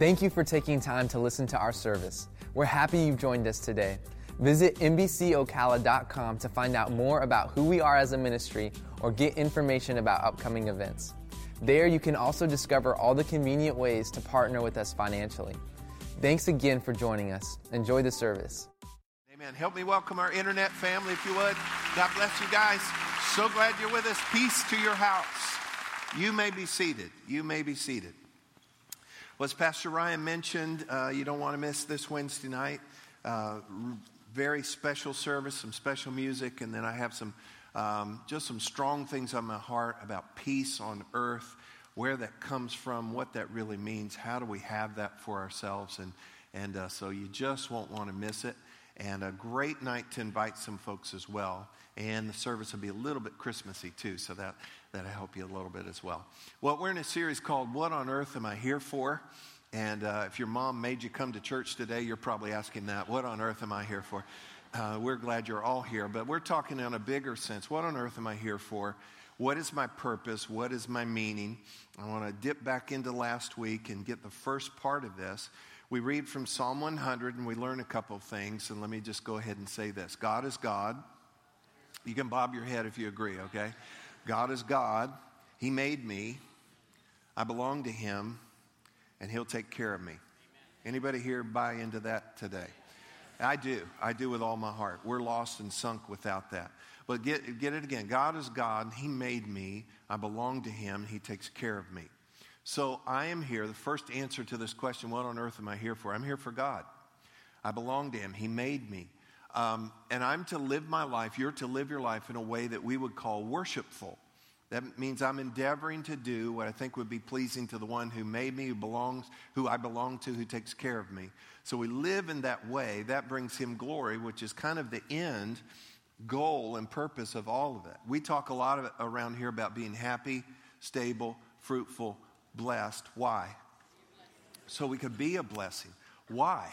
Thank you for taking time to listen to our service. We're happy you've joined us today. Visit NBCOcala.com to find out more about who we are as a ministry or get information about upcoming events. There, you can also discover all the convenient ways to partner with us financially. Thanks again for joining us. Enjoy the service. Amen. Help me welcome our internet family, if you would. God bless you guys. So glad you're with us. Peace to your house. You may be seated. You may be seated. Well, as Pastor Ryan mentioned, uh, you don't want to miss this Wednesday night. Uh, very special service, some special music, and then I have some um, just some strong things on my heart about peace on earth, where that comes from, what that really means, how do we have that for ourselves, and and uh, so you just won't want to miss it. And a great night to invite some folks as well. And the service will be a little bit Christmassy too, so that that'll help you a little bit as well. Well, we're in a series called "What on Earth Am I Here For?" And uh, if your mom made you come to church today, you're probably asking that. What on earth am I here for? Uh, we're glad you're all here, but we're talking in a bigger sense. What on earth am I here for? What is my purpose? What is my meaning? I want to dip back into last week and get the first part of this. We read from Psalm 100 and we learn a couple of things. And let me just go ahead and say this God is God. You can bob your head if you agree, okay? God is God. He made me. I belong to Him, and He'll take care of me. Anybody here buy into that today? I do. I do with all my heart. We're lost and sunk without that. But get, get it again. God is God. He made me. I belong to Him. He takes care of me. So I am here. The first answer to this question what on earth am I here for? I'm here for God. I belong to Him. He made me. Um, and I'm to live my life, you're to live your life in a way that we would call worshipful. That means I'm endeavoring to do what I think would be pleasing to the one who made me, who belongs, who I belong to, who takes care of me. So we live in that way. That brings him glory, which is kind of the end goal and purpose of all of it. We talk a lot of around here about being happy, stable, fruitful, blessed. Why? So we could be a blessing. Why?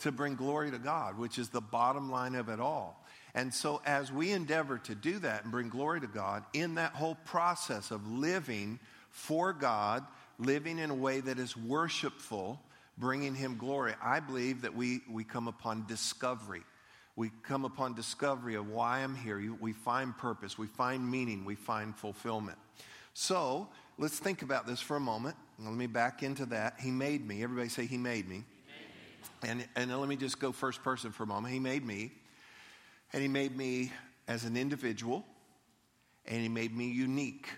To bring glory to God, which is the bottom line of it all. And so, as we endeavor to do that and bring glory to God in that whole process of living for God, living in a way that is worshipful, bringing Him glory, I believe that we, we come upon discovery. We come upon discovery of why I'm here. We find purpose, we find meaning, we find fulfillment. So, let's think about this for a moment. Let me back into that. He made me. Everybody say, He made me. And, and let me just go first person for a moment. He made me. And He made me as an individual, and He made me unique.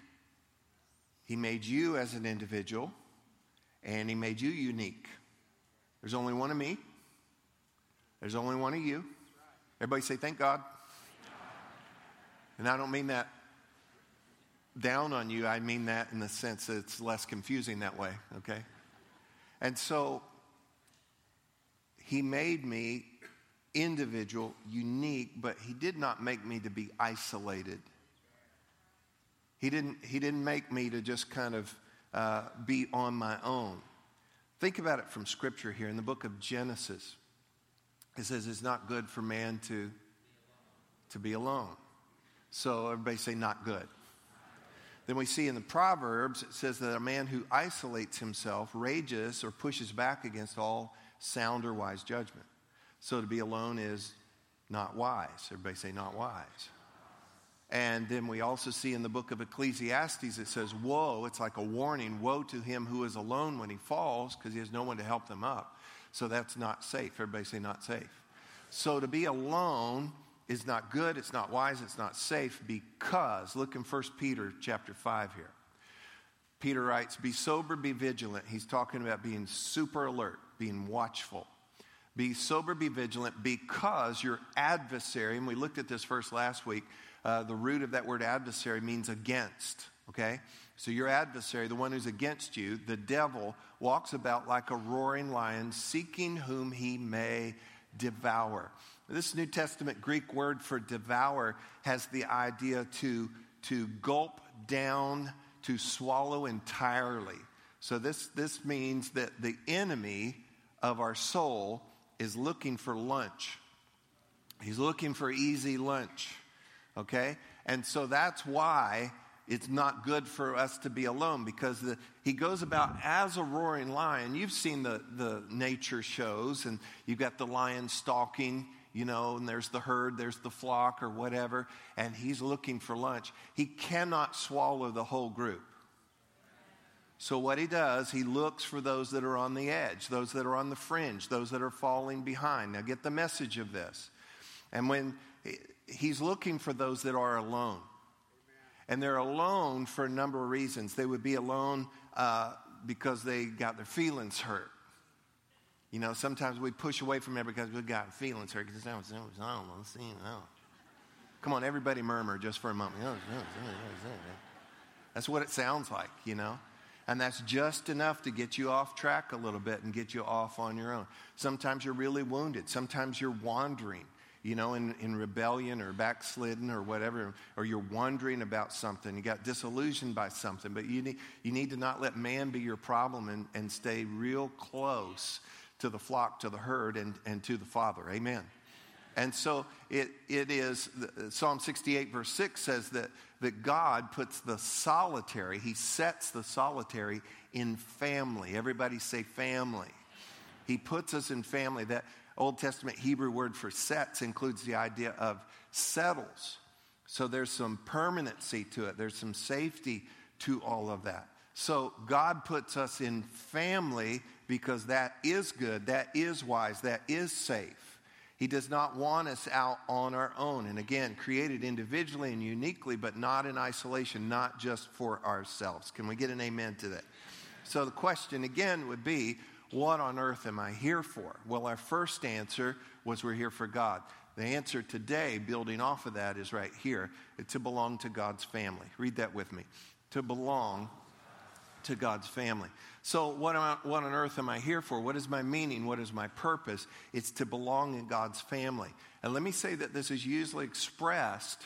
He made you as an individual, and He made you unique. There's only one of me, there's only one of you. Everybody say, Thank God. And I don't mean that down on you, I mean that in the sense that it's less confusing that way, okay? And so, He made me individual, unique, but he did not make me to be isolated. He didn't, he didn't make me to just kind of uh, be on my own. Think about it from scripture here in the book of Genesis. It says it's not good for man to, to be alone. So everybody say, not good. Then we see in the Proverbs, it says that a man who isolates himself rages or pushes back against all sound or wise judgment. So to be alone is not wise. Everybody say, not wise. And then we also see in the book of Ecclesiastes, it says, Woe, it's like a warning, woe to him who is alone when he falls because he has no one to help them up. So that's not safe. Everybody say, not safe. So to be alone is not good, it's not wise, it's not safe because, look in 1 Peter chapter 5 here. Peter writes, Be sober, be vigilant. He's talking about being super alert, being watchful. Be sober, be vigilant, because your adversary, and we looked at this verse last week, uh, the root of that word adversary means against, okay? So your adversary, the one who's against you, the devil, walks about like a roaring lion, seeking whom he may devour. This New Testament Greek word for devour has the idea to, to gulp down, to swallow entirely. So this, this means that the enemy of our soul is looking for lunch. He's looking for easy lunch. Okay? And so that's why it's not good for us to be alone because the, he goes about as a roaring lion. You've seen the, the nature shows, and you've got the lion stalking, you know, and there's the herd, there's the flock or whatever, and he's looking for lunch. He cannot swallow the whole group. So, what he does, he looks for those that are on the edge, those that are on the fringe, those that are falling behind. Now, get the message of this. And when he's looking for those that are alone, and they're alone for a number of reasons. They would be alone uh, because they got their feelings hurt. You know, sometimes we push away from it because we got feelings hurt. Because I don't know. Come on, everybody murmur just for a moment. That's what it sounds like, you know. And that's just enough to get you off track a little bit and get you off on your own. Sometimes you're really wounded. Sometimes you're wandering you know, in, in rebellion or backslidden or whatever, or you're wondering about something, you got disillusioned by something, but you need, you need to not let man be your problem and, and stay real close to the flock, to the herd, and, and to the Father. Amen. And so it, it is, uh, Psalm 68, verse 6 says that, that God puts the solitary, He sets the solitary in family. Everybody say family. He puts us in family. That Old Testament Hebrew word for sets includes the idea of settles. So there's some permanency to it, there's some safety to all of that. So God puts us in family because that is good, that is wise, that is safe. He does not want us out on our own. And again, created individually and uniquely, but not in isolation, not just for ourselves. Can we get an amen to that? So the question again would be what on earth am I here for? Well, our first answer was we're here for God. The answer today, building off of that, is right here to belong to God's family. Read that with me. To belong to God's family. So, what, I, what on earth am I here for? What is my meaning? What is my purpose? It's to belong in God's family. And let me say that this is usually expressed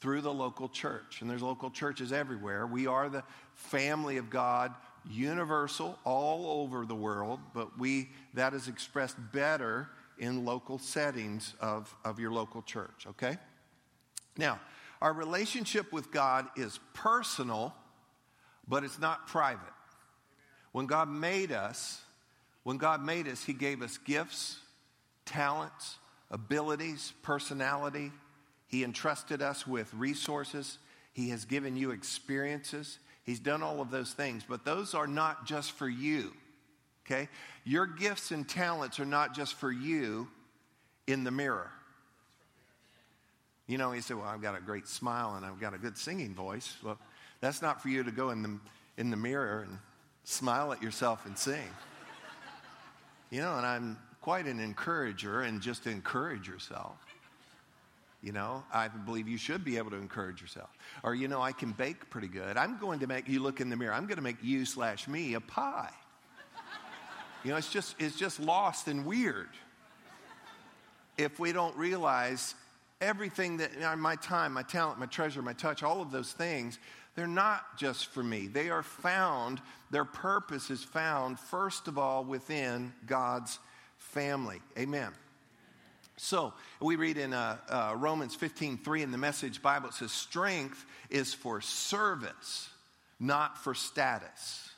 through the local church. And there's local churches everywhere. We are the family of God universal all over the world, but we that is expressed better in local settings of, of your local church, okay? Now, our relationship with God is personal, but it's not private. When God made us, when God made us, He gave us gifts, talents, abilities, personality. He entrusted us with resources. He has given you experiences. He's done all of those things, but those are not just for you. Okay? Your gifts and talents are not just for you in the mirror. You know, he said, Well, I've got a great smile and I've got a good singing voice. Well, that's not for you to go in the, in the mirror and smile at yourself and sing. You know, and I'm quite an encourager and just encourage yourself. You know, I believe you should be able to encourage yourself. Or, you know, I can bake pretty good. I'm going to make you look in the mirror. I'm going to make you slash me a pie. You know, it's just, it's just lost and weird if we don't realize everything that my time, my talent, my treasure, my touch, all of those things, they're not just for me. They are found, their purpose is found, first of all, within God's family. Amen. So we read in uh, uh, Romans 15 3 in the Message Bible, it says, Strength is for service, not for status.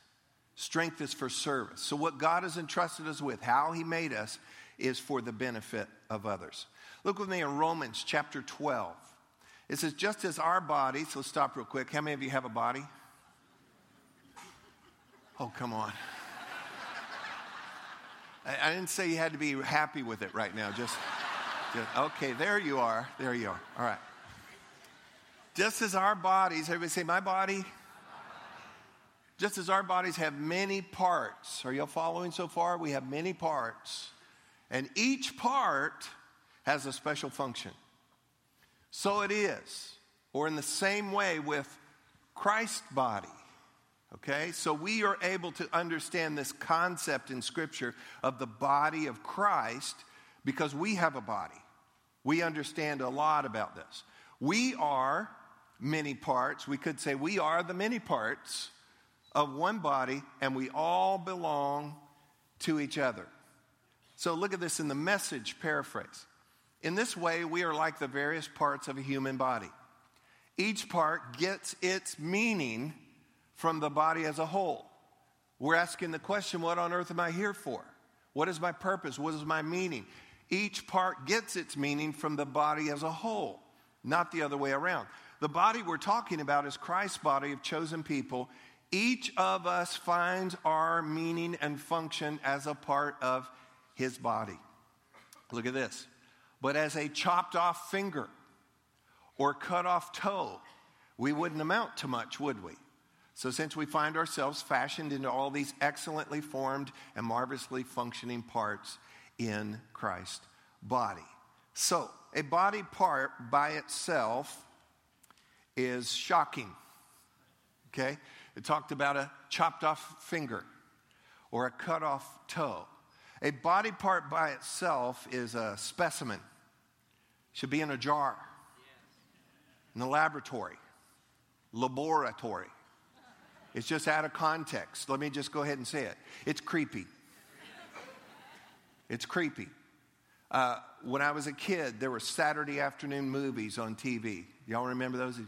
Strength is for service. So, what God has entrusted us with, how He made us, is for the benefit of others. Look with me in Romans chapter 12. It says, just as our bodies, let's stop real quick. How many of you have a body? Oh, come on. I, I didn't say you had to be happy with it right now. Just. Okay, there you are. There you are. All right. Just as our bodies, everybody say, my body. Just as our bodies have many parts. Are y'all following so far? We have many parts. And each part has a special function. So it is. Or in the same way with Christ's body. Okay? So we are able to understand this concept in Scripture of the body of Christ because we have a body. We understand a lot about this. We are many parts. We could say we are the many parts of one body, and we all belong to each other. So look at this in the message paraphrase. In this way, we are like the various parts of a human body. Each part gets its meaning from the body as a whole. We're asking the question what on earth am I here for? What is my purpose? What is my meaning? Each part gets its meaning from the body as a whole, not the other way around. The body we're talking about is Christ's body of chosen people. Each of us finds our meaning and function as a part of his body. Look at this. But as a chopped off finger or cut off toe, we wouldn't amount to much, would we? So, since we find ourselves fashioned into all these excellently formed and marvelously functioning parts in Christ's body. So, a body part by itself is shocking. Okay? It talked about a chopped off finger or a cut off toe. A body part by itself is a specimen, should be in a jar, in the laboratory, laboratory. It's just out of context. Let me just go ahead and say it. It's creepy. It's creepy. Uh, when I was a kid, there were Saturday afternoon movies on TV. Y'all remember those?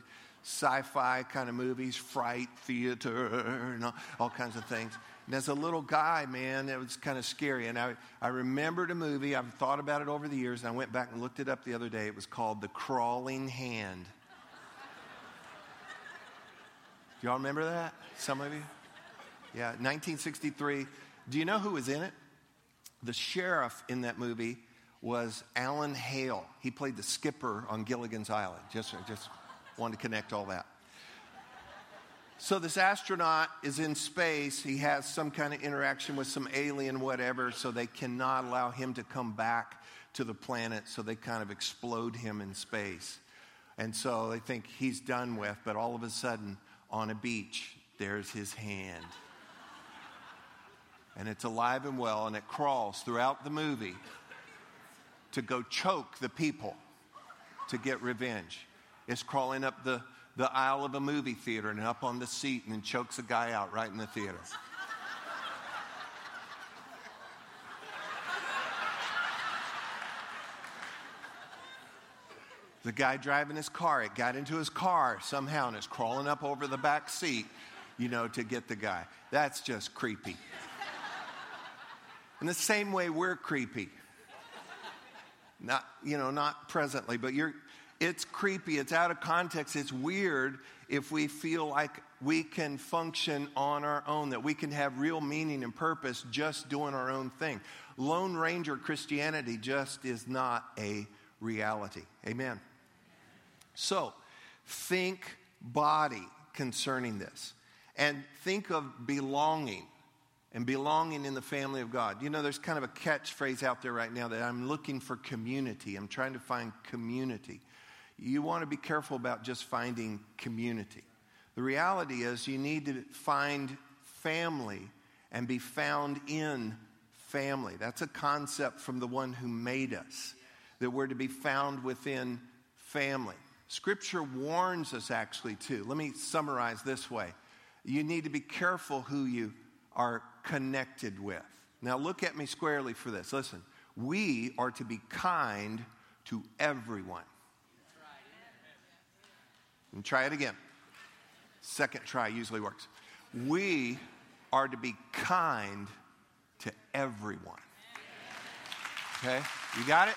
Sci fi kind of movies, Fright Theater, and all, all kinds of things. And as a little guy, man, it was kind of scary. And I, I remembered a movie, I've thought about it over the years, and I went back and looked it up the other day. It was called The Crawling Hand. Do y'all remember that? Some of you? Yeah, 1963. Do you know who was in it? The sheriff in that movie was Alan Hale. He played the skipper on Gilligan's Island. Just, just wanted to connect all that. So, this astronaut is in space. He has some kind of interaction with some alien, whatever, so they cannot allow him to come back to the planet, so they kind of explode him in space. And so they think he's done with, but all of a sudden, on a beach, there's his hand. And it's alive and well, and it crawls throughout the movie to go choke the people to get revenge. It's crawling up the, the aisle of a movie theater and up on the seat and then chokes a guy out right in the theater. The guy driving his car, it got into his car somehow and is crawling up over the back seat, you know, to get the guy. That's just creepy. In the same way, we're creepy. Not, you know, not presently, but you're, it's creepy. It's out of context. It's weird if we feel like we can function on our own, that we can have real meaning and purpose just doing our own thing. Lone Ranger Christianity just is not a reality. Amen. So, think body concerning this. And think of belonging and belonging in the family of God. You know, there's kind of a catchphrase out there right now that I'm looking for community. I'm trying to find community. You want to be careful about just finding community. The reality is, you need to find family and be found in family. That's a concept from the one who made us, that we're to be found within family. Scripture warns us actually too. Let me summarize this way you need to be careful who you are connected with. Now, look at me squarely for this. Listen, we are to be kind to everyone. And try it again. Second try usually works. We are to be kind to everyone. Okay? You got it?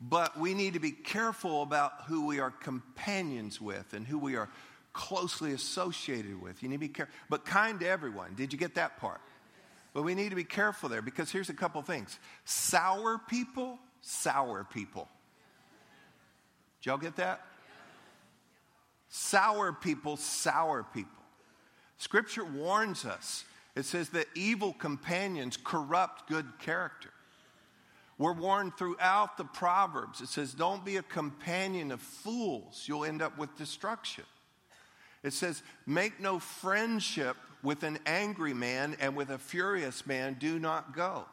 But we need to be careful about who we are companions with and who we are closely associated with. You need to be careful, but kind to everyone. Did you get that part? But we need to be careful there because here's a couple things sour people, sour people. Y'all get that? Sour people, sour people. Scripture warns us. It says that evil companions corrupt good character. We're warned throughout the Proverbs. It says, Don't be a companion of fools, you'll end up with destruction. It says, Make no friendship with an angry man, and with a furious man, do not go.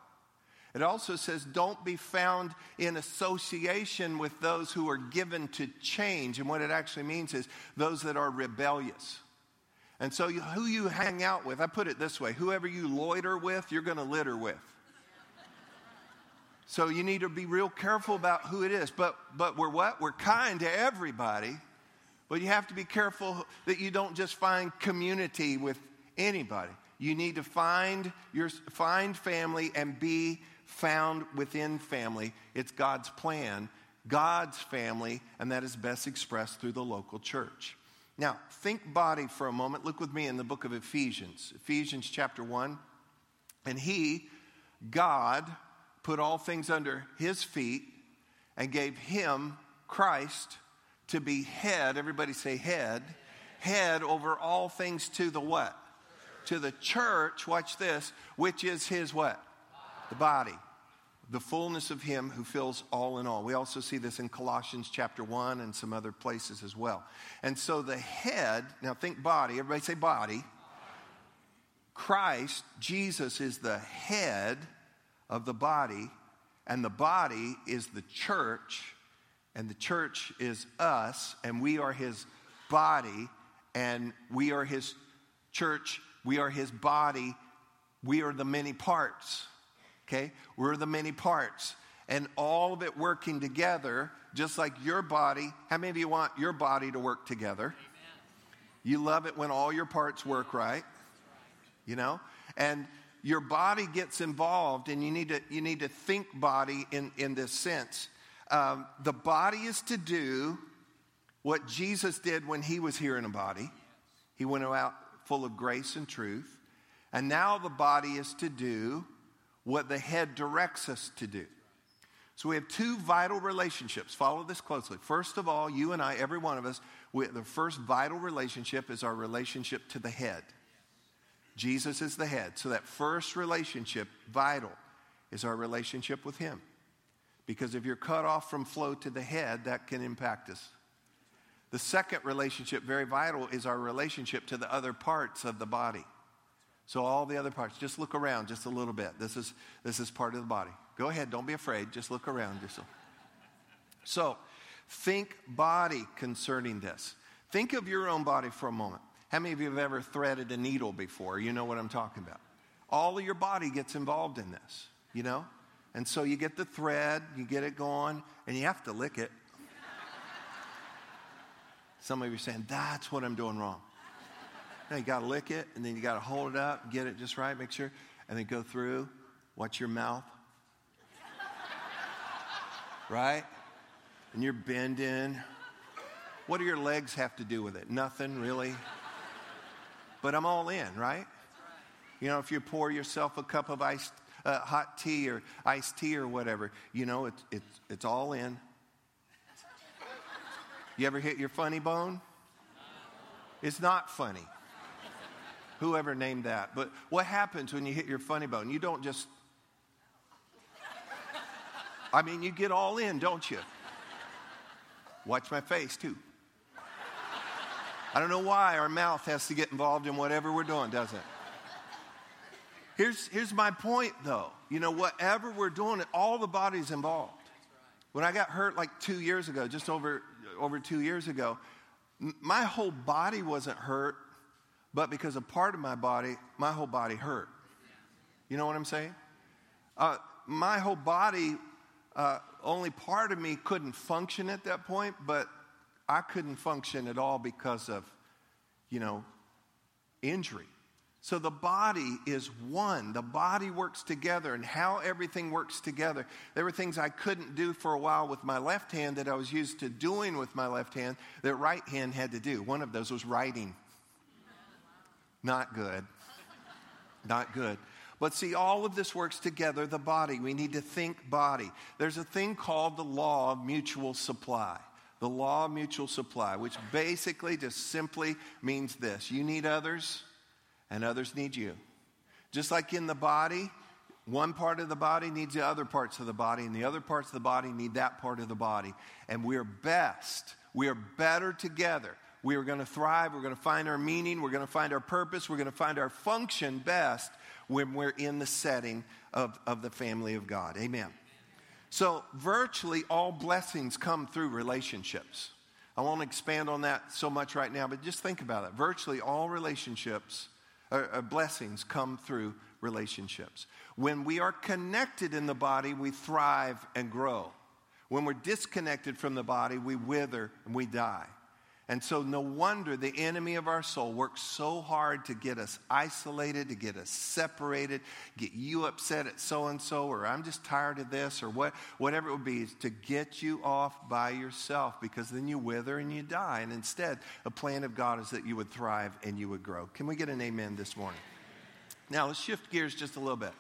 It also says, Don't be found in association with those who are given to change. And what it actually means is those that are rebellious. And so, who you hang out with, I put it this way whoever you loiter with, you're going to litter with. So you need to be real careful about who it is. But, but we're what? We're kind to everybody. But you have to be careful that you don't just find community with anybody. You need to find your find family and be found within family. It's God's plan, God's family, and that is best expressed through the local church. Now, think body for a moment. Look with me in the book of Ephesians, Ephesians chapter 1. And he, God, put all things under his feet and gave him, Christ, to be head. Everybody say head. Head over all things to the what? To the church, watch this, which is his what? The body. The fullness of him who fills all in all. We also see this in Colossians chapter 1 and some other places as well. And so the head, now think body, everybody say body. Christ, Jesus, is the head of the body, and the body is the church, and the church is us, and we are his body, and we are his church, we are his body, we are the many parts. Okay? We're the many parts. And all of it working together, just like your body. How many of you want your body to work together? Amen. You love it when all your parts work right. You know? And your body gets involved, and you need to, you need to think body in, in this sense. Um, the body is to do what Jesus did when he was here in a body. He went out full of grace and truth. And now the body is to do what the head directs us to do. So we have two vital relationships. Follow this closely. First of all, you and I, every one of us, we, the first vital relationship is our relationship to the head. Jesus is the head. So that first relationship, vital, is our relationship with Him. Because if you're cut off from flow to the head, that can impact us. The second relationship, very vital, is our relationship to the other parts of the body. So all the other parts, just look around just a little bit. This is this is part of the body. Go ahead, don't be afraid. Just look around. So. so think body concerning this. Think of your own body for a moment. How many of you have ever threaded a needle before? You know what I'm talking about. All of your body gets involved in this, you know? And so you get the thread, you get it going, and you have to lick it. Some of you are saying, that's what I'm doing wrong. Now you got to lick it, and then you got to hold it up, get it just right, make sure, and then go through. Watch your mouth. right? And you're bending. What do your legs have to do with it? Nothing, really. But I'm all in, right? You know, if you pour yourself a cup of iced uh, hot tea or iced tea or whatever, you know, it's, it's, it's all in. You ever hit your funny bone? It's not funny. Whoever named that. But what happens when you hit your funny bone? You don't just. I mean, you get all in, don't you? Watch my face, too. I don't know why our mouth has to get involved in whatever we're doing, does it? Here's, here's my point, though. You know, whatever we're doing, all the body's involved. When I got hurt like two years ago, just over, over two years ago, my whole body wasn't hurt, but because a part of my body, my whole body hurt. You know what I'm saying? Uh, my whole body, uh, only part of me couldn't function at that point, but I couldn't function at all because of, you know, injury. So the body is one. The body works together, and how everything works together. There were things I couldn't do for a while with my left hand that I was used to doing with my left hand that right hand had to do. One of those was writing. Not good. Not good. But see, all of this works together the body. We need to think body. There's a thing called the law of mutual supply. The law of mutual supply, which basically just simply means this you need others, and others need you. Just like in the body, one part of the body needs the other parts of the body, and the other parts of the body need that part of the body. And we're best, we are better together we are going to thrive. We're going to find our meaning. We're going to find our purpose. We're going to find our function best when we're in the setting of, of the family of God. Amen. So, virtually all blessings come through relationships. I won't expand on that so much right now, but just think about it. Virtually all relationships, or, or blessings come through relationships. When we are connected in the body, we thrive and grow. When we're disconnected from the body, we wither and we die. And so, no wonder the enemy of our soul works so hard to get us isolated, to get us separated, get you upset at so and so, or I'm just tired of this, or what, whatever it would be, is to get you off by yourself because then you wither and you die. And instead, the plan of God is that you would thrive and you would grow. Can we get an amen this morning? Now, let's shift gears just a little bit.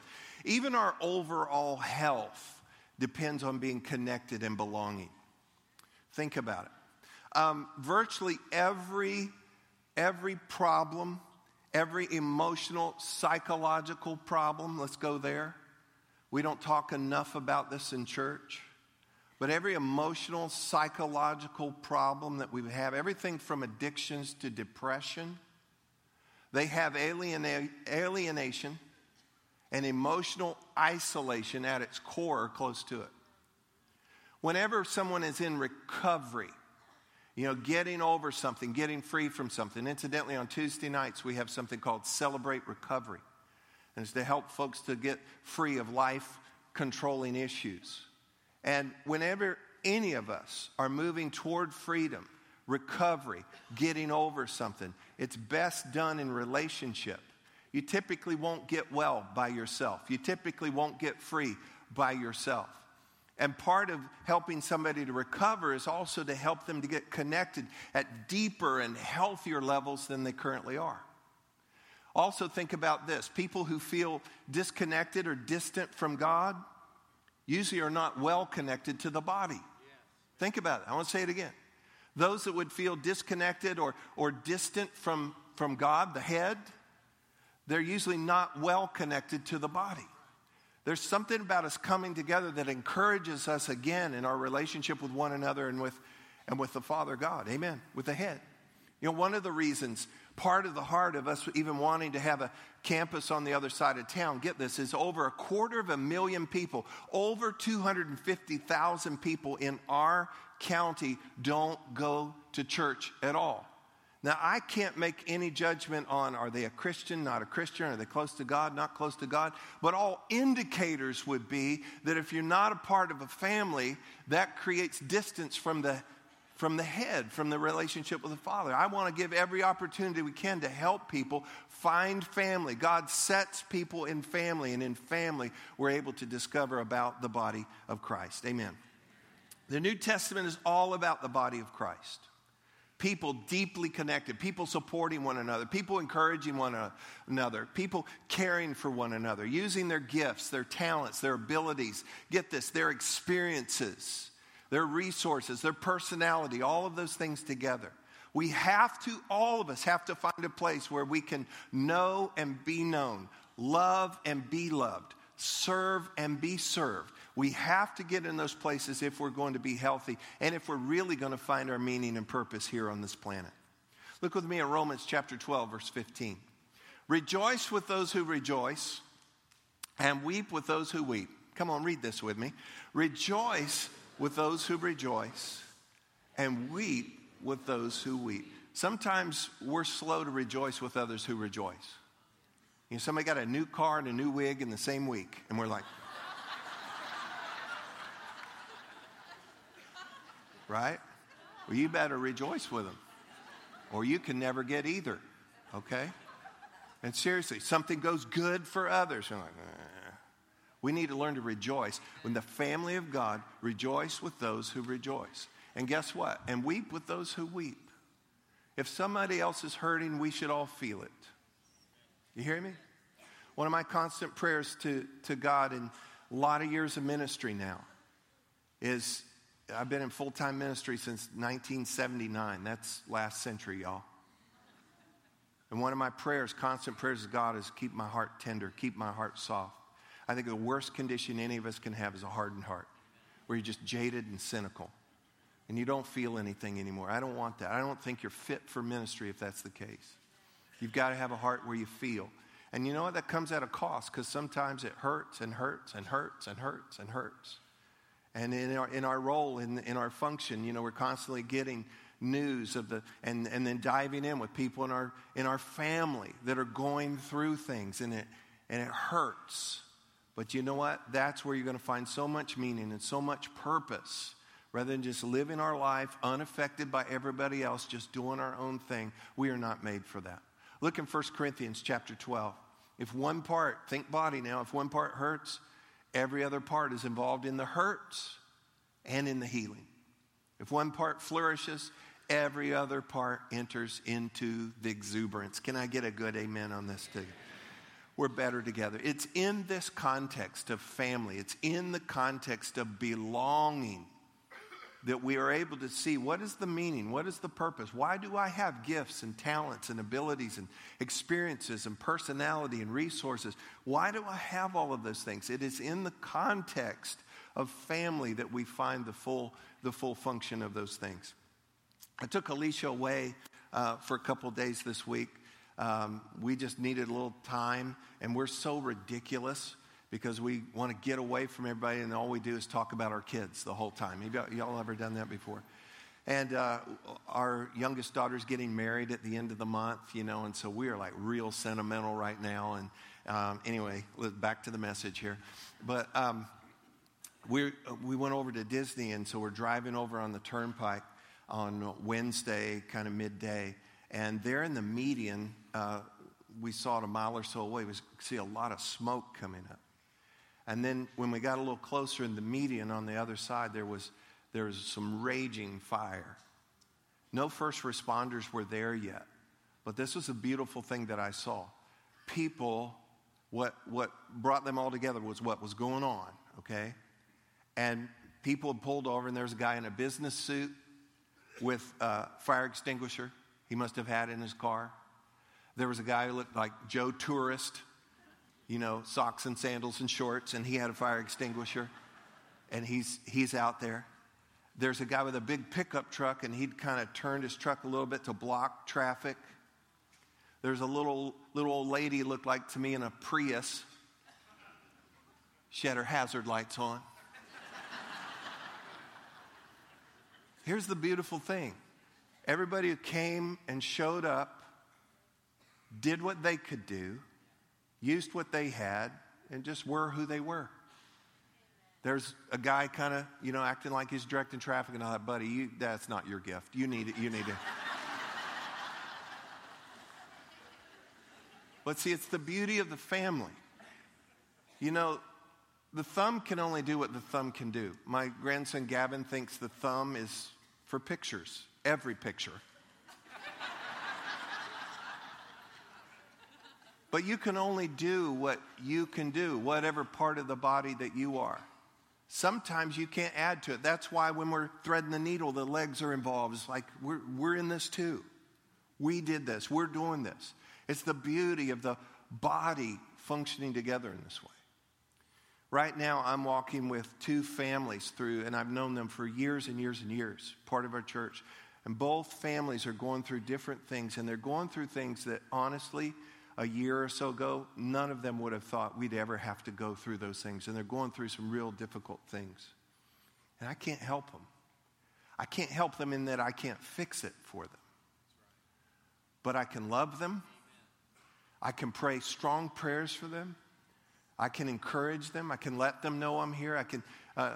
Even our overall health depends on being connected and belonging. Think about it. Um, virtually every, every problem, every emotional, psychological problem, let's go there. We don't talk enough about this in church. But every emotional, psychological problem that we have, everything from addictions to depression, they have aliena- alienation and emotional isolation at its core or close to it. Whenever someone is in recovery, you know, getting over something, getting free from something. Incidentally, on Tuesday nights, we have something called Celebrate Recovery. And it's to help folks to get free of life controlling issues. And whenever any of us are moving toward freedom, recovery, getting over something, it's best done in relationship. You typically won't get well by yourself. You typically won't get free by yourself. And part of helping somebody to recover is also to help them to get connected at deeper and healthier levels than they currently are. Also, think about this people who feel disconnected or distant from God usually are not well connected to the body. Think about it. I want to say it again. Those that would feel disconnected or, or distant from, from God, the head, they're usually not well connected to the body. There's something about us coming together that encourages us again in our relationship with one another and with, and with the Father God. Amen. With the head. You know, one of the reasons, part of the heart of us even wanting to have a campus on the other side of town, get this, is over a quarter of a million people, over 250,000 people in our county don't go to church at all. Now, I can't make any judgment on are they a Christian, not a Christian, are they close to God, not close to God, but all indicators would be that if you're not a part of a family, that creates distance from the from the head, from the relationship with the Father. I want to give every opportunity we can to help people find family. God sets people in family, and in family, we're able to discover about the body of Christ. Amen. The New Testament is all about the body of Christ people deeply connected, people supporting one another, people encouraging one another, people caring for one another, using their gifts, their talents, their abilities, get this, their experiences, their resources, their personality, all of those things together. We have to, all of us have to find a place where we can know and be known, love and be loved, serve and be served. We have to get in those places if we're going to be healthy and if we're really going to find our meaning and purpose here on this planet. Look with me at Romans chapter 12, verse 15. Rejoice with those who rejoice and weep with those who weep. Come on, read this with me. Rejoice with those who rejoice and weep with those who weep. Sometimes we're slow to rejoice with others who rejoice. You know, somebody got a new car and a new wig in the same week, and we're like, right? Well, you better rejoice with them, or you can never get either, okay? And seriously, something goes good for others. Like, eh. We need to learn to rejoice. When the family of God rejoice with those who rejoice. And guess what? And weep with those who weep. If somebody else is hurting, we should all feel it. You hear me? One of my constant prayers to, to God in a lot of years of ministry now is I've been in full time ministry since 1979. That's last century, y'all. And one of my prayers, constant prayers to God, is keep my heart tender, keep my heart soft. I think the worst condition any of us can have is a hardened heart, where you're just jaded and cynical, and you don't feel anything anymore. I don't want that. I don't think you're fit for ministry if that's the case. You've got to have a heart where you feel. And you know what? That comes at a cost because sometimes it hurts and hurts and hurts and hurts and hurts. And in our, in our role, in, in our function, you know, we're constantly getting news of the and, and then diving in with people in our in our family that are going through things and it and it hurts. But you know what? That's where you're going to find so much meaning and so much purpose rather than just living our life unaffected by everybody else, just doing our own thing. We are not made for that. Look in 1 Corinthians chapter 12. If one part, think body now, if one part hurts, every other part is involved in the hurts and in the healing. If one part flourishes, every other part enters into the exuberance. Can I get a good amen on this too? We're better together. It's in this context of family, it's in the context of belonging that we are able to see what is the meaning, what is the purpose, why do I have gifts and talents and abilities and experiences and personality and resources? Why do I have all of those things? It is in the context of family that we find the full, the full function of those things. I took Alicia away uh, for a couple days this week. Um, we just needed a little time, and we're so ridiculous because we want to get away from everybody, and all we do is talk about our kids the whole time. Have y'all ever done that before? And uh, our youngest daughter's getting married at the end of the month, you know, and so we are like real sentimental right now. And um, anyway, back to the message here. But um, we we went over to Disney, and so we're driving over on the turnpike on Wednesday, kind of midday. And there in the median, uh, we saw it a mile or so away, we see a lot of smoke coming up. And then when we got a little closer in the median on the other side, there was, there was some raging fire. No first responders were there yet. But this was a beautiful thing that I saw. People, what, what brought them all together was what was going on, okay? And people pulled over, and there was a guy in a business suit with a fire extinguisher he must have had in his car. There was a guy who looked like Joe Tourist, you know, socks and sandals and shorts, and he had a fire extinguisher, and he's, he's out there. There's a guy with a big pickup truck, and he'd kind of turned his truck a little bit to block traffic. There's a little, little old lady looked like to me in a Prius. She had her hazard lights on. Here's the beautiful thing everybody who came and showed up did what they could do, used what they had, and just were who they were. There's a guy kind of, you know, acting like he's directing traffic and all that, buddy, you, that's not your gift. You need it. You need it. but see, it's the beauty of the family. You know, the thumb can only do what the thumb can do. My grandson Gavin thinks the thumb is for pictures, every picture. But you can only do what you can do, whatever part of the body that you are. Sometimes you can't add to it. That's why when we're threading the needle, the legs are involved. It's like we're, we're in this too. We did this, we're doing this. It's the beauty of the body functioning together in this way. Right now, I'm walking with two families through, and I've known them for years and years and years, part of our church. And both families are going through different things, and they're going through things that honestly, a year or so ago, none of them would have thought we'd ever have to go through those things. And they're going through some real difficult things. And I can't help them. I can't help them in that I can't fix it for them. But I can love them. I can pray strong prayers for them. I can encourage them. I can let them know I'm here. I can uh,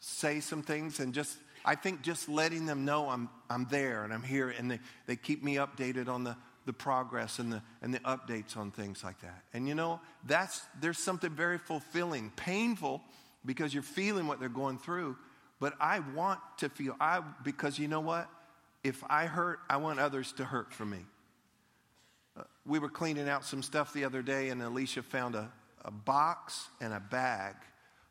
say some things and just, I think just letting them know I'm, I'm there and I'm here and they, they keep me updated on the, the progress and the, and the updates on things like that. And you know, that's, there's something very fulfilling, painful because you're feeling what they're going through. But I want to feel, I, because you know what? If I hurt, I want others to hurt for me. Uh, we were cleaning out some stuff the other day, and Alicia found a, a box and a bag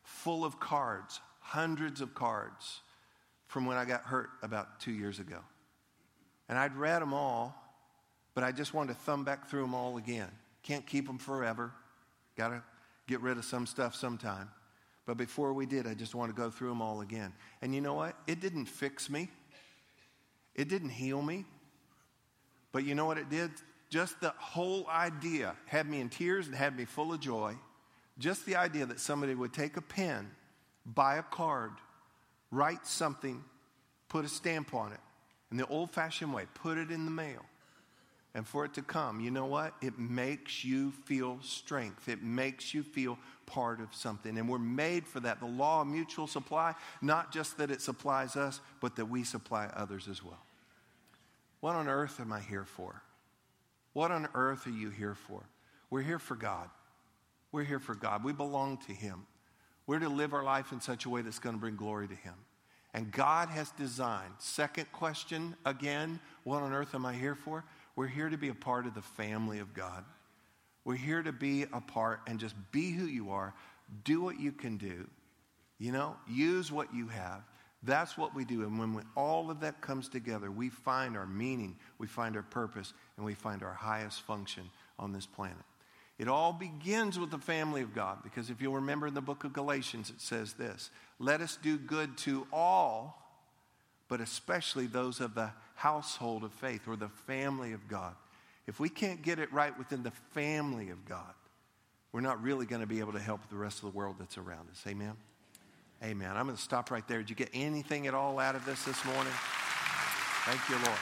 full of cards, hundreds of cards from when I got hurt about two years ago. And I'd read them all, but I just wanted to thumb back through them all again. Can't keep them forever. Got to get rid of some stuff sometime. But before we did, I just want to go through them all again. And you know what? It didn't fix me, it didn't heal me. But you know what it did? Just the whole idea had me in tears and had me full of joy. Just the idea that somebody would take a pen, buy a card, write something, put a stamp on it, in the old fashioned way, put it in the mail. And for it to come, you know what? It makes you feel strength. It makes you feel part of something. And we're made for that. The law of mutual supply, not just that it supplies us, but that we supply others as well. What on earth am I here for? What on earth are you here for? We're here for God. We're here for God. We belong to Him. We're to live our life in such a way that's going to bring glory to Him. And God has designed, second question again, what on earth am I here for? We're here to be a part of the family of God. We're here to be a part and just be who you are. Do what you can do. You know, use what you have. That's what we do. And when we, all of that comes together, we find our meaning, we find our purpose, and we find our highest function on this planet. It all begins with the family of God because if you'll remember in the book of Galatians, it says this Let us do good to all, but especially those of the household of faith or the family of God. If we can't get it right within the family of God, we're not really going to be able to help the rest of the world that's around us. Amen? Amen. I'm going to stop right there. Did you get anything at all out of this this morning? Thank you, Lord.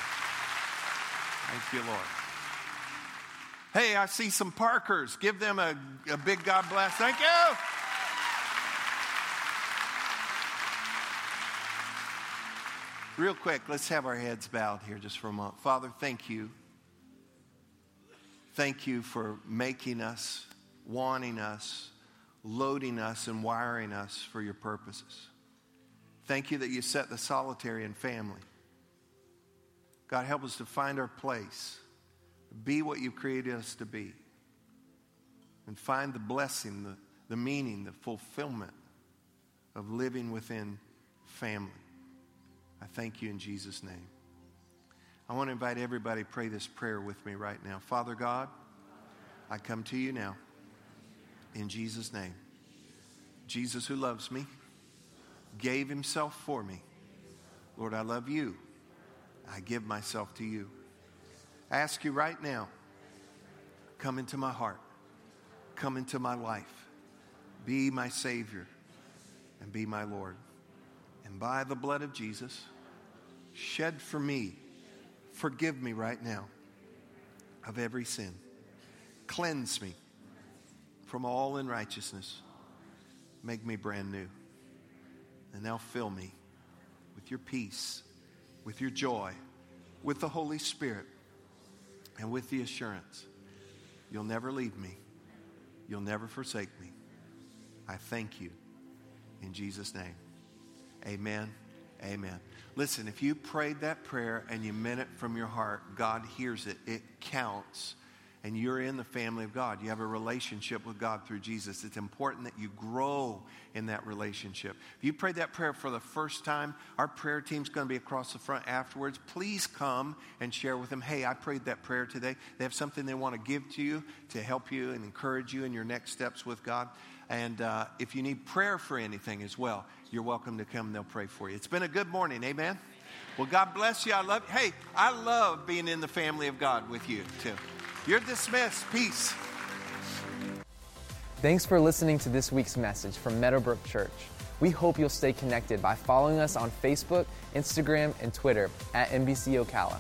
Thank you, Lord. Hey, I see some Parkers. Give them a, a big God bless. Thank you. Real quick, let's have our heads bowed here just for a moment. Father, thank you. Thank you for making us, wanting us, loading us, and wiring us for your purposes. Thank you that you set the solitary in family. God, help us to find our place be what you've created us to be. And find the blessing, the, the meaning, the fulfillment of living within family. I thank you in Jesus' name. I want to invite everybody to pray this prayer with me right now. Father God, I come to you now in Jesus' name. Jesus, who loves me, gave himself for me. Lord, I love you. I give myself to you. I ask you right now come into my heart, come into my life, be my Savior, and be my Lord. And by the blood of Jesus, shed for me, forgive me right now of every sin. Cleanse me from all unrighteousness. Make me brand new. And now fill me with your peace, with your joy, with the Holy Spirit and with the assurance you'll never leave me, you'll never forsake me. I thank you in Jesus' name. Amen. Amen. Listen, if you prayed that prayer and you meant it from your heart, God hears it. It counts and you're in the family of God. You have a relationship with God through Jesus. It's important that you grow in that relationship. If you prayed that prayer for the first time, our prayer team's going to be across the front afterwards. Please come and share with them, hey, I prayed that prayer today. They have something they want to give to you to help you and encourage you in your next steps with God. And uh, if you need prayer for anything as well, you're welcome to come and they'll pray for you. It's been a good morning. Amen. Well, God bless you. I love. Hey, I love being in the family of God with you, too. You're dismissed. Peace. Thanks for listening to this week's message from Meadowbrook Church. We hope you'll stay connected by following us on Facebook, Instagram, and Twitter at MBC Ocala.